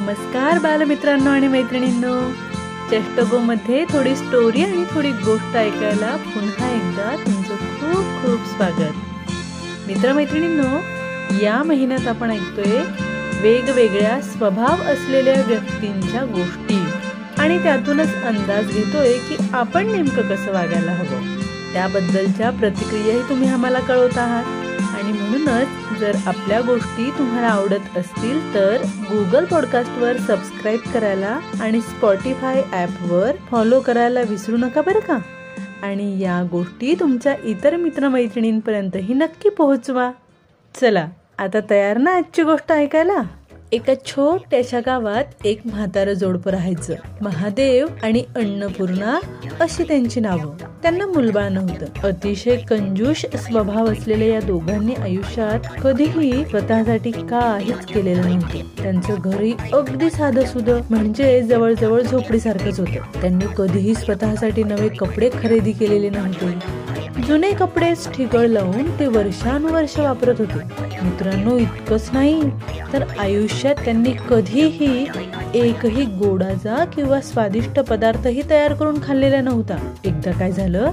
नमस्कार बालमित्रांनो आणि मैत्रिणींनो. चेष्टगोमध्ये थोडी स्टोरी आणि थोडी गोष्ट ऐकायला पुन्हा एकदा तुमचं खूप खूप स्वागत. मित्रमैत्रिणींनो या महिन्यात आपण ऐकतोय वेगवेगळ्या स्वभाव असलेल्या व्यक्तींच्या गोष्टी आणि त्यातूनच अंदाज घेतोय की आपण नेमकं कसं वागायला हवं. त्याबद्दलच्या प्रतिक्रियाही तुम्ही आम्हाला कळवत आहात. आणि म्हणूनच जर आपल्या गोष्टी तुम्हाला आवडत असतील तर गुगल पॉडकास्टवर सबस्क्राईब करायला आणि स्पॉटीफाय ॲपवर फॉलो करायला विसरू नका बरं का? आणि या गोष्टी तुमच्या इतर मित्रमैत्रिणींपर्यंतही नक्की पोहोचवा. चला आता तयार ना आजची गोष्ट ऐकायला? एका छोट्याशा गावात एक म्हातारं जोडपं राहायचं. महादेव आणि अन्नपूर्णा अशी त्यांची नावं. त्यांना मुलबाळ नव्हतं. अतिशय कंजूष स्वभाव असलेल्या या दोघांनी आयुष्यात कधीही स्वतःसाठी काहीच केलेलं नव्हतं. त्यांचं घरी अगदी साधं सुध म्हणजे जवळजवळ झोपडीसारखंच होतं. त्यांनी कधीही स्वतःसाठी नवे कपडे खरेदी केलेले नव्हते. जुने कपडेच ठिगळ लावून ते वर्षानुवर्ष वापरत होते. मित्रांनो इतकंच नाही तर आयुष्यात त्यांनी कधीही एकही गोडाचा किंवा स्वादिष्ट पदार्थही तयार करून खाल्लेला नव्हता. एकदा काय झालं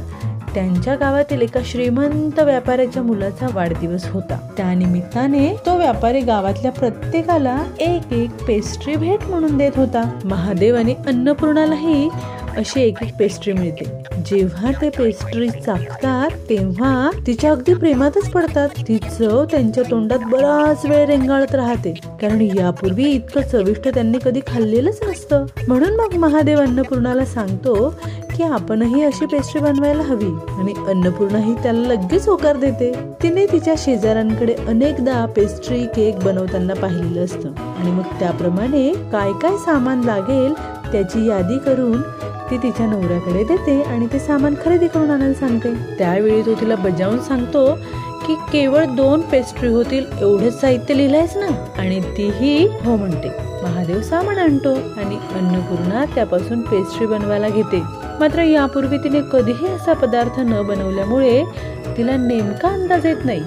त्यांच्या गावातील एका श्रीमंत व्यापाऱ्याच्या मुलाचा वाढदिवस होता. त्यानिमित्ताने तो व्यापारी गावातल्या प्रत्येकाला एक एक पेस्ट्री भेट म्हणून देत होता. महादेव आणि अन्नपूर्णालाही अशी एक एक पेस्ट्री मिळते. जेव्हा ते पेस्ट्री चाकतात तेव्हा तिच्या अगदी प्रेमातच पडतात. ती चव त्यांच्या तोंडात बराच वेळ रेंगाळत राहते. कारण यापूर्वी इतकं चविष्ट त्यांनी कधी खाल्लेलंच नसतं. म्हणून मग महादेव अन्नपूर्णाला सांगतो की आपणही अशी पेस्ट्री बनवायला हवी आणि अन्नपूर्णाही त्याला लगेच होकार देते. तिने तिच्या शेजाऱ्यांकडे अनेकदा पेस्ट्री केक बनवताना पाहिलेलं असतं. आणि मग त्याप्रमाणे काय काय सामान लागेल त्याची यादी करून ती तिच्या नवऱ्याकडे देते आणि ते सामान खरेदी करून आणायला सांगते. त्यावेळी तो तिला बजावून सांगतो की केवळ दोन पेस्ट्री होतील एवढंच साहित्य लिहिलंयस ना? आणि तीही हो म्हणते. महादेव सामान आणतो आणि अन्नपूर्णा त्यापासून पेस्ट्री बनवायला घेते. मात्र यापूर्वी तिने कधीही असा पदार्थ न बनवल्यामुळे तिला नेमका अंदाज येत नाही.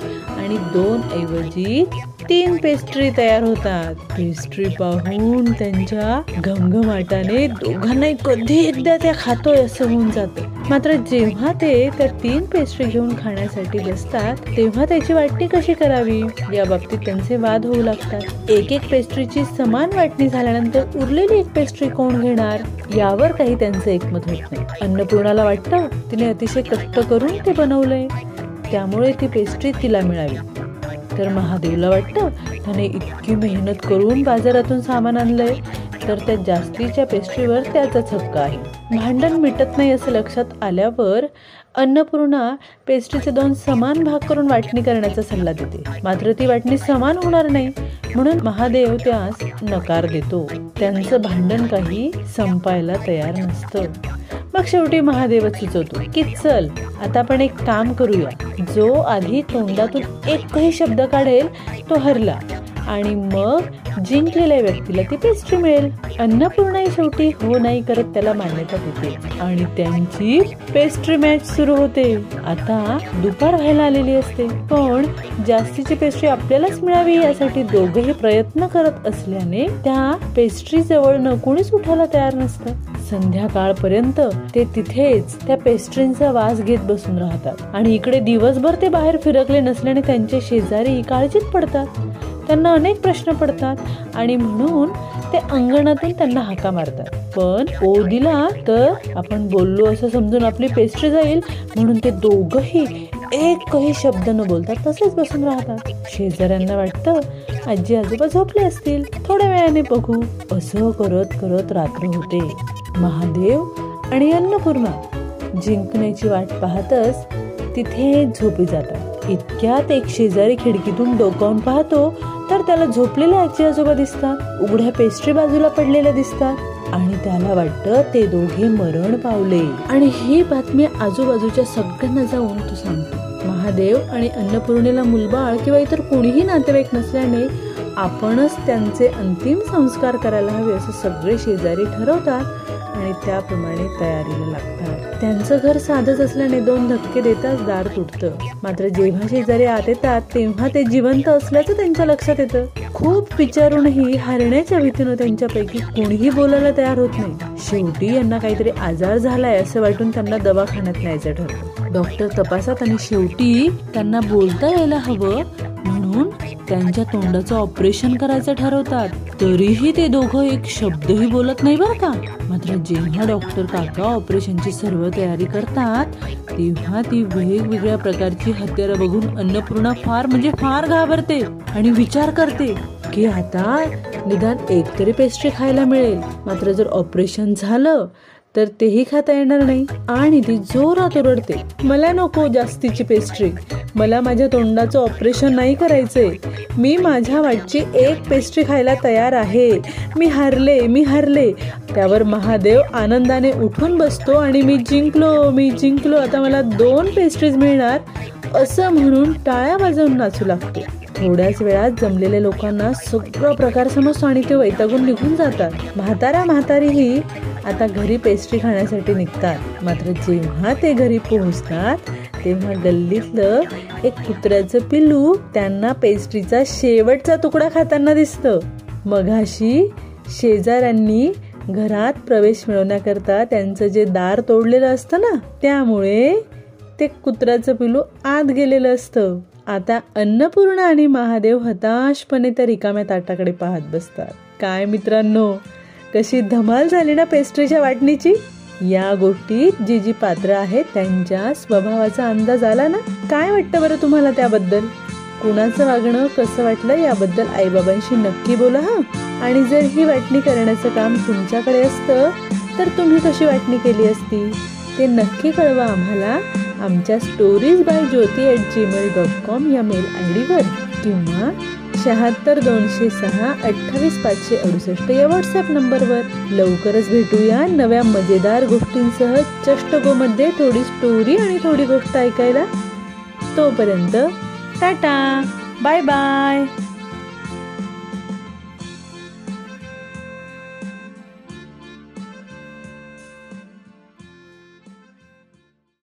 आणि दोन ऐवजी तीन पेस्ट्री तयार होतात. पेस्ट्री पाहून त्यांच्या घमघमाटाने दोघांनाही कधी एकदा त्या खातोय असं होऊन जातं. मात्र जेव्हा ते त्या तीन पेस्ट्री घेऊन खाण्यासाठी बसतात तेव्हा त्याची वाटणी कशी करावी? या बाबतीत त्यांचे वाद होऊ लागतात. एक एक पेस्ट्रीची समान वाटणी झाल्यानंतर उरलेली एक पेस्ट्री कोण घेणार? यावर काही त्यांचं एकमत होत नाही. अन्नपूर्णाला वाटतं तिने अतिशय कष्ट करून ते बनवलंय. त्यामुळे ती पेस्ट्री तिला मिळावी. तर महादेवला वाटतं त्याने इतकी मेहनत करून बाजारातून सामान आणलंय तर त्या जास्तीच्या पेस्ट्रीवर त्याचाच हक्क आहे. भांडण मिटत नाही असं लक्षात आल्यावर अन्नपूर्णा पेस्ट्रीचे दोन समान भाग करून वाटणी करण्याचा सल्ला देते. मात्र ती वाटणी समान होणार नाही. म्हणून महादेव त्यास नकार देतो. त्यांचं भांडण काही संपायला तयार नसतं. मग शेवटी महादेवच सुचवतो की चल आता आपण एक काम करूया. जो आधी तोंडातून एकही शब्द काढेल तो हरला. आणि मग जिंकलेल्या व्यक्तीला ती पेस्ट्री मिळेल. अन्नपूर्णाही शेवटी हो नाही करत त्याला मान्यता देते आणि त्यांची पेस्ट्री मॅच सुरू होते. आता दुपार व्हायला आलेली असते. पण जास्तीची पेस्ट्री आपल्यालाच मिळावी यासाठी दोघेही प्रयत्न करत असल्याने त्या पेस्ट्री जवळ न कोणीच उठायला तयार नसतं. संध्याकाळपर्यंत ते तिथेच त्या पेस्ट्रींचा वास घेत बसून राहतात. आणि इकडे दिवसभर ते बाहेर फिरकले नसल्याने त्यांचे शेजारी काळजीत पडतात. त्यांना अनेक प्रश्न पडतात आणि म्हणून ते अंगणातून त्यांना हाका मारतात. पण ओ दिला तर आपण बोललो असं समजून आपली पेस्ट्री जाईल म्हणून ते दोघही एकही शब्द न बोलतात तसेच बसून राहतात. शेजाऱ्यांना वाटतं आजी आजोबा झोपले असतील थोड्या वेळाने बघू. असं करत करत रात्र होते. महादेव आणि अन्नपूर्णा जिंकण्याची वाट पाहतच तिथे झोपी जातात. इतक्यात एक शेजारी खिडकीतून डोकावून पाहतो तर त्याला झोपलेले आजी आजोबा दिसतात. उघड्या पेस्ट्री बाजूला पडलेल्या दिसतात. आणि त्याला वाटतं ते दोघे मरण पावले. आणि ही बातमी आजूबाजूच्या सगळ्यांना जाऊन तो सांगतो. महादेव आणि अन्नपूर्णेला मुलबाळ किंवा इतर कोणीही नातेवाईक नसल्याने आपणच त्यांचे अंतिम संस्कार करायला हवे असं सगळे शेजारी ठरवतात. आणि त्याप्रमाणे तयारीला लागतात. त्यांचं घर साधच असल्याने दोन धक्के देताच दार तुटतं. मात्र जेव्हा शेजारी आत येतात तेव्हा ते जिवंत असल्याचं त्यांच्या लक्षात येतं. खूप विचारूनही हरण्याच्या भीतीनं त्यांच्यापैकी कोणीही बोलायला तयार होत नाही. शेवटी यांना काहीतरी आजार झालाय असं वाटून त्यांना दवाखान्यात न्यायचं ठरतं डॉक्टर तपासात आणि शेवटी त्यांना बोलता यायला हवं म्हणून त्यांच्या तोंडाचं ऑपरेशन करायचं ठरवतात. तरीही ते दोघं एक शब्दही बोलत नाही बरं का? मात्र जेव्हा डॉक्टर काका ऑपरेशनची सर्व तयारी करतात तेव्हा ती वेगवेगळ्या प्रकारची हत्यारं बघून अन्नपूर्णा फार म्हणजे फार घाबरते आणि विचार करते की आता निदान एक तरी पेस्ट्री खायला मिळेल. मात्र जर ऑपरेशन झालं तर तेही खाता येणार नाही आणि ती जोरात ओरडते मला नको जास्तीची पेस्ट्री मला माझ्या तोंडाचं ऑपरेशन नाही करायचंय. मी माझ्या वाटची एक पेस्ट्री खायला तयार आहे. मी हरले मी हरले. त्यावर महादेव आनंदाने उठून बसतो आणि मी जिंकलो मी जिंकलो. आता मला दोन पेस्ट्रीज मिळणार. असं म्हणून टाळ्या वाजवून नाचू लागतो. थोड्याच वेळात जमलेल्या लोकांना सगळं प्रकार समजतो आणि ते वैतागून निघून जातात. म्हातारा म्हातारीही आता घरी पेस्ट्री खाण्यासाठी निघतात. मात्र जेव्हा ते घरी पोहोचतात तेव्हा गल्लीतलं एक कुत्र्याचं पिल्लू त्यांना पेस्ट्रीचा शेवटचा तुकडा खाताना दिसतं. मघाशी शेजाऱ्यांनी घरात प्रवेश मिळवण्याकरता त्यांचं जे दार तोडलेलं असतं ना त्यामुळे ते कुत्र्याचं पिलू आत गेलेलं असतं. आता अन्नपूर्णा आणि महादेव हताशपणे त्या रिकाम्या ताटाकडे पाहत बसतात. काय मित्रांनो कशी धमाल झाली ना पेस्ट्रीच्या वाटणीची? या गोष्टीत जी जी पात्र आहेत त्यांच्या स्वभावाचा अंदाज आला ना? काय वाटतं बरं तुम्हाला त्याबद्दल? कुणाचं वागणं कसं वाटलं याबद्दल आईबाबांशी नक्की बोला हा. आणि जर ही वाटणी करण्याचं काम तुमच्याकडे असतं तर तुम्ही कशी वाटणी केली असती? ते नक्की कळवा आम्हाला. आमच्या stories by Jyoti at Gmail dot com या मेल आय डीवर किंवा शहात्तर दोनशे सहा अठ्ठावीस पाचशे अडुसष्ट या व्हॉट्सअप नंबरवर. लवकरच भेटूया नव्या मजेदार गोष्टींसह चष्टगोमध्ये थोडी स्टोरी आणि थोडी गोष्ट ऐकायला. तोपर्यंत टाटा बाय बाय